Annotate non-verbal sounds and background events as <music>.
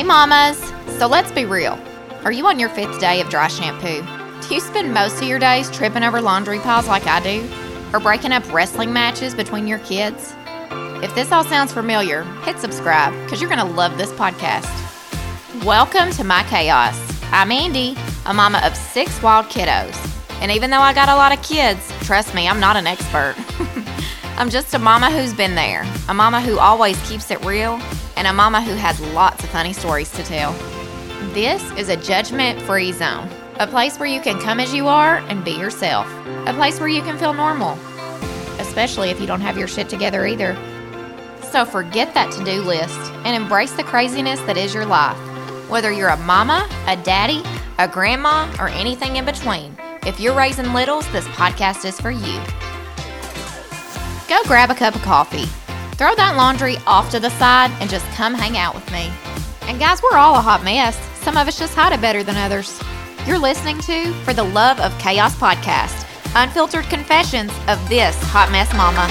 mamas! So let's be real. Are you on your fifth day of dry shampoo? Do you spend most of your days tripping over laundry piles like I do? Or breaking up wrestling matches between your kids? If this all sounds familiar, hit subscribe because you're going to love this podcast. Welcome to my chaos. I'm Andy, a mama of six wild kiddos. And even though I got a lot of kids, trust me, I'm not an expert. <laughs> I'm just a mama who's been there, a mama who always keeps it real, and a mama who has lots of funny stories to tell. This is a judgment free zone, a place where you can come as you are and be yourself, a place where you can feel normal, especially if you don't have your shit together either. So forget that to do list and embrace the craziness that is your life. Whether you're a mama, a daddy, a grandma, or anything in between, if you're raising littles, this podcast is for you. Go grab a cup of coffee. Throw that laundry off to the side and just come hang out with me. And guys, we're all a hot mess. Some of us just hide it better than others. You're listening to For the Love of Chaos podcast, unfiltered confessions of this hot mess mama.